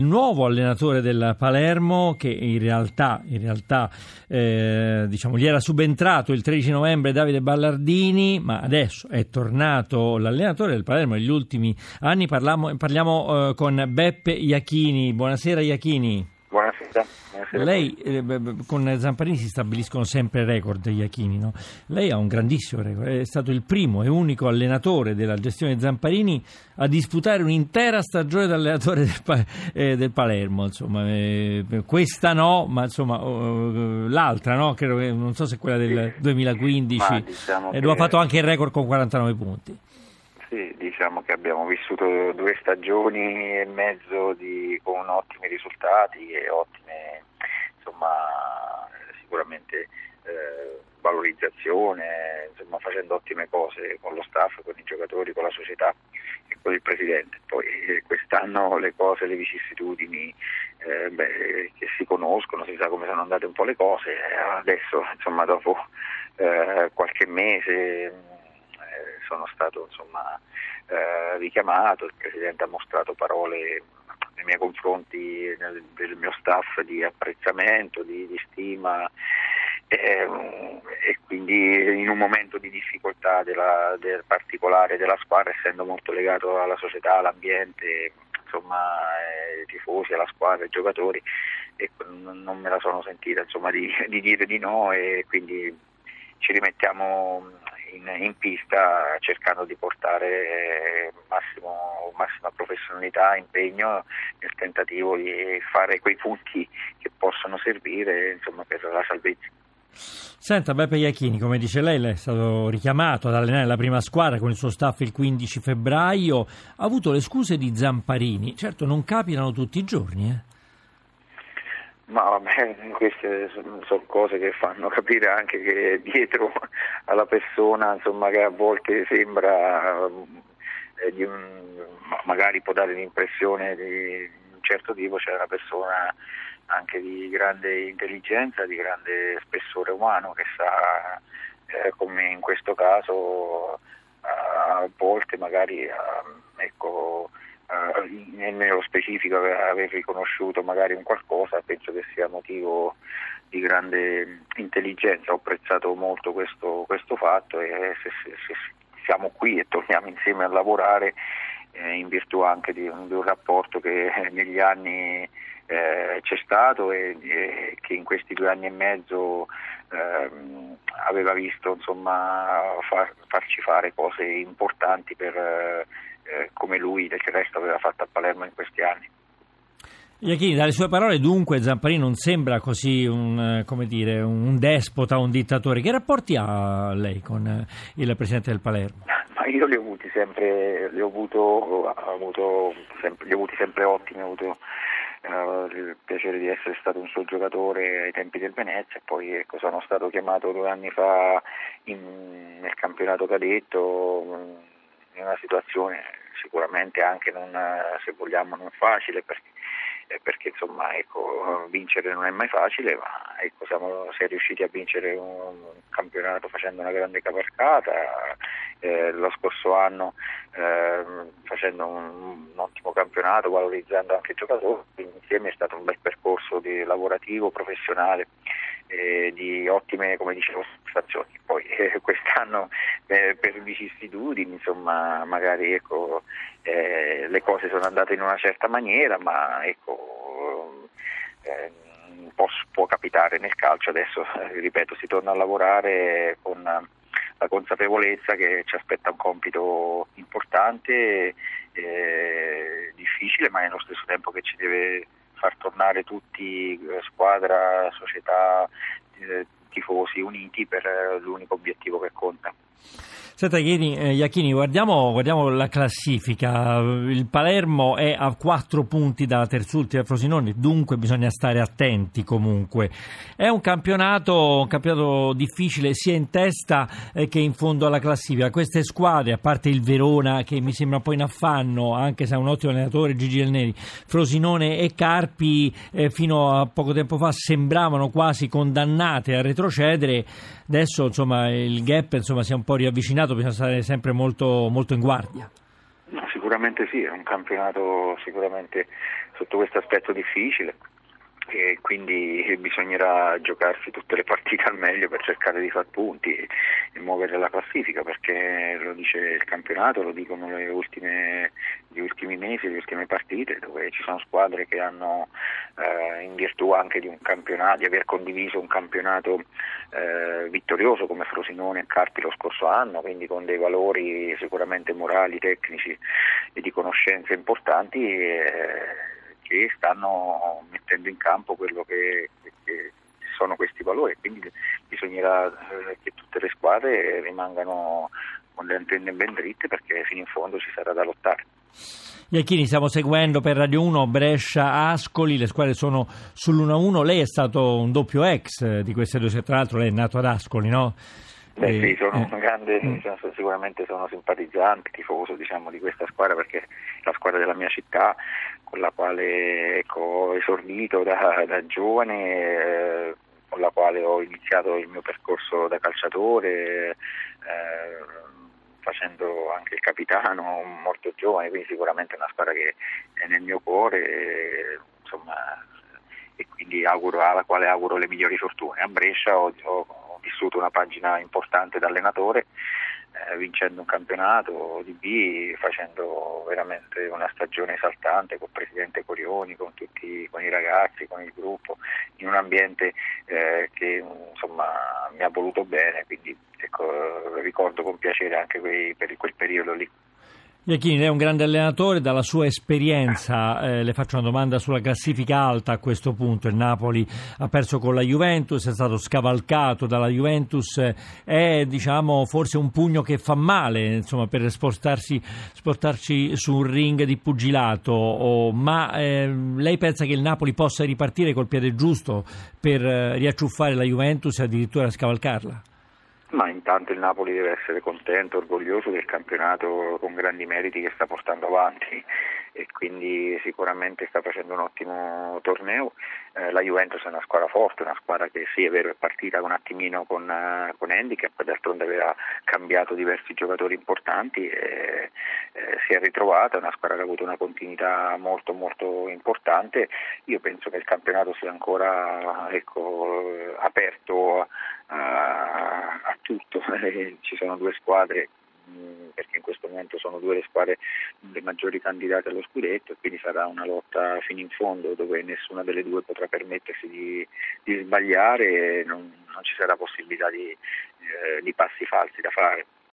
Nuovo allenatore del Palermo, che in realtà, in realtà eh, diciamo, gli era subentrato il 13 novembre Davide Ballardini, ma adesso è tornato l'allenatore del Palermo negli ultimi anni. Parliamo, parliamo eh, con Beppe Iachini. Buonasera Iachini. Buonasera. Lei, eh, con Zamparini si stabiliscono sempre record Iachini, no? Lei ha un grandissimo record, è stato il primo e unico allenatore della gestione Zamparini a disputare un'intera stagione da allenatore del, eh, del Palermo, insomma, eh, questa no, ma insomma oh, l'altra no, Credo che, non so se quella del 2015, diciamo e lo ha fatto anche il record con 49 punti. Sì, diciamo che abbiamo vissuto due stagioni e mezzo di, con ottimi risultati e ottime, insomma, sicuramente eh, valorizzazione, insomma, facendo ottime cose con lo staff, con i giocatori, con la società e con il presidente. Poi eh, quest'anno le cose, le vicissitudini eh, beh, che si conoscono, si sa come sono andate un po' le cose, adesso insomma dopo eh, qualche mese sono stato insomma, eh, richiamato, il Presidente ha mostrato parole confronti nel, del mio staff di apprezzamento, di, di stima eh, e quindi in un momento di difficoltà della, del particolare della squadra, essendo molto legato alla società, all'ambiente, insomma, ai tifosi, alla squadra, ai giocatori, non me la sono sentita insomma, di, di dire di no e quindi ci rimettiamo in, in pista cercando di portare eh, massimo, massima professionalità, impegno nel tentativo di fare quei punti che possono servire insomma, per la salvezza. Senta, Beppe Iachini, come dice lei, lei è stato richiamato ad allenare la prima squadra con il suo staff il 15 febbraio, ha avuto le scuse di Zamparini, certo non capitano tutti i giorni, eh? Ma vabbè, queste sono cose che fanno capire anche che dietro alla persona, insomma, che a volte sembra eh, un, magari può dare l'impressione di un certo tipo, c'è una persona anche di grande intelligenza, di grande spessore umano che sa, eh, come in questo caso, a volte magari ecco, eh, nello specifico aver riconosciuto magari un qualcosa, penso che sia motivo di grande intelligenza, ho apprezzato molto questo, questo fatto e se, se, se, siamo qui e torniamo insieme a lavorare eh, in virtù anche di un, di un rapporto che negli anni eh, c'è stato e, e, che in questi due anni e mezzo eh, aveva visto insomma, far, farci fare cose importanti per eh, come lui del resto aveva fatto a Palermo in questi anni. Iachini, dalle sue parole dunque Zamparini non sembra così un, eh, dire, un despota, un dittatore. Che rapporti ha lei con eh, il Presidente del Palermo? Ma io li ho avuti sempre, li ho, avuto, ho avuto sempre, li ho avuti sempre ottimi, ho avuto Uh, il piacere di essere stato un suo giocatore ai tempi del Venezia e poi ecco, sono stato chiamato due anni fa in, nel campionato cadetto in una situazione sicuramente anche non, se vogliamo non facile perché, eh, perché insomma, ecco, vincere non è mai facile ma ecco, siamo, si riusciti a vincere un campionato facendo una grande cavalcata eh, lo scorso anno eh, facendo un, un, ottimo campionato valorizzando anche i giocatori insieme è stato un bel percorso lavorativo professionale eh, di ottime, come dicevo, soddisfazioni. Poi eh, quest'anno eh, per vicissitudini, insomma, magari ecco, eh, le cose sono andate in una certa maniera, ma ecco, ehm, può, può, capitare nel calcio. Adesso, eh, ripeto, si torna a lavorare con la consapevolezza che ci aspetta un compito importante, eh, difficile, ma nello stesso tempo che ci deve far tornare tutti, eh, squadra, società, eh, tifosi uniti per eh, l'unico obiettivo che conta. Senta Iachini, guardiamo, guardiamo, la classifica. Il Palermo è a quattro punti dalla terzultima Frosinone, dunque bisogna stare attenti comunque. È un campionato, un campionato difficile sia in testa eh, che in fondo alla classifica. Queste squadre, a parte il Verona che mi sembra un po' in affanno, anche se ha un ottimo allenatore, Gigi Del Neri, Frosinone e Carpi eh, fino a poco tempo fa sembravano quasi condannate a retrocedere. Adesso insomma, il gap insomma, si è un po' riavvicinato bisogna stare sempre molto, molto in guardia. No, sicuramente sì, è un campionato sicuramente sotto questo aspetto difficile e quindi bisognerà giocarsi tutte le partite al meglio per cercare di far punti e muovere la classifica perché lo dice il campionato, lo dicono ultime, gli ultimi mesi, le ultime partite dove ci sono squadre che hanno eh, in virtù anche di un campionato, di aver condiviso un campionato eh, vittorioso come Frosinone e Carpi lo scorso anno, quindi con dei valori sicuramente morali, tecnici e di conoscenze importanti. Eh, che stanno mettendo in campo quello che, che sono questi valori, quindi bisognerà eh, che tutte le squadre rimangano con le antenne ben dritte perché fino in fondo ci sarà da lottare. Iachini, stiamo seguendo per Radio 1 Brescia-Ascoli, le squadre sono sull'1-1, lei è stato un doppio ex di queste due, tra l'altro lei è nato ad Ascoli, no? Beh, sì, sono eh, un grande, mm. sicuramente sono simpatizzante, tifoso diciamo, di questa squadra perché è la squadra della mia città con la quale ecco, ho esordito da, da giovane, eh, con la quale ho iniziato il mio percorso da calciatore, eh, facendo anche il capitano molto giovane, quindi sicuramente è una squadra che è nel mio cuore, insomma, e quindi auguro, alla quale auguro le migliori fortune. A Brescia ho, ho vissuto una pagina importante da allenatore eh, vincendo un campionato di B, facendo veramente una stagione esaltante con il presidente Corioni, con tutti con i ragazzi, con il gruppo, in un ambiente eh, che insomma, mi ha voluto bene, quindi ecco, ricordo con piacere anche quei, per quel periodo lì. Iachini, lei è un grande allenatore, dalla sua esperienza eh, le faccio una domanda sulla classifica alta a questo punto. Il Napoli ha perso con la Juventus, è stato scavalcato dalla Juventus, è diciamo, forse un pugno che fa male insomma, per spostarsi, spostarci su un ring di pugilato, oh, ma eh, lei pensa che il Napoli possa ripartire col piede giusto per eh, riacciuffare la Juventus e addirittura scavalcarla? Ma intanto il Napoli deve essere contento, orgoglioso del campionato con grandi meriti che sta portando avanti e quindi sicuramente sta facendo un ottimo torneo. Eh, la Juventus è una squadra forte, una squadra che sì è vero è partita un attimino con, uh, con handicap, d'altronde aveva cambiato diversi giocatori importanti e eh, si è ritrovata, è una squadra che ha avuto una continuità molto molto importante. Io penso che il campionato sia ancora ecco, aperto a, a tutto, ci sono due squadre mm, questo momento sono due le squadre le maggiori candidate allo scudetto e quindi sarà una lotta fino in fondo dove nessuna delle due potrà permettersi di, di sbagliare e non, non, ci sarà possibilità di, eh, di passi falsi da fare.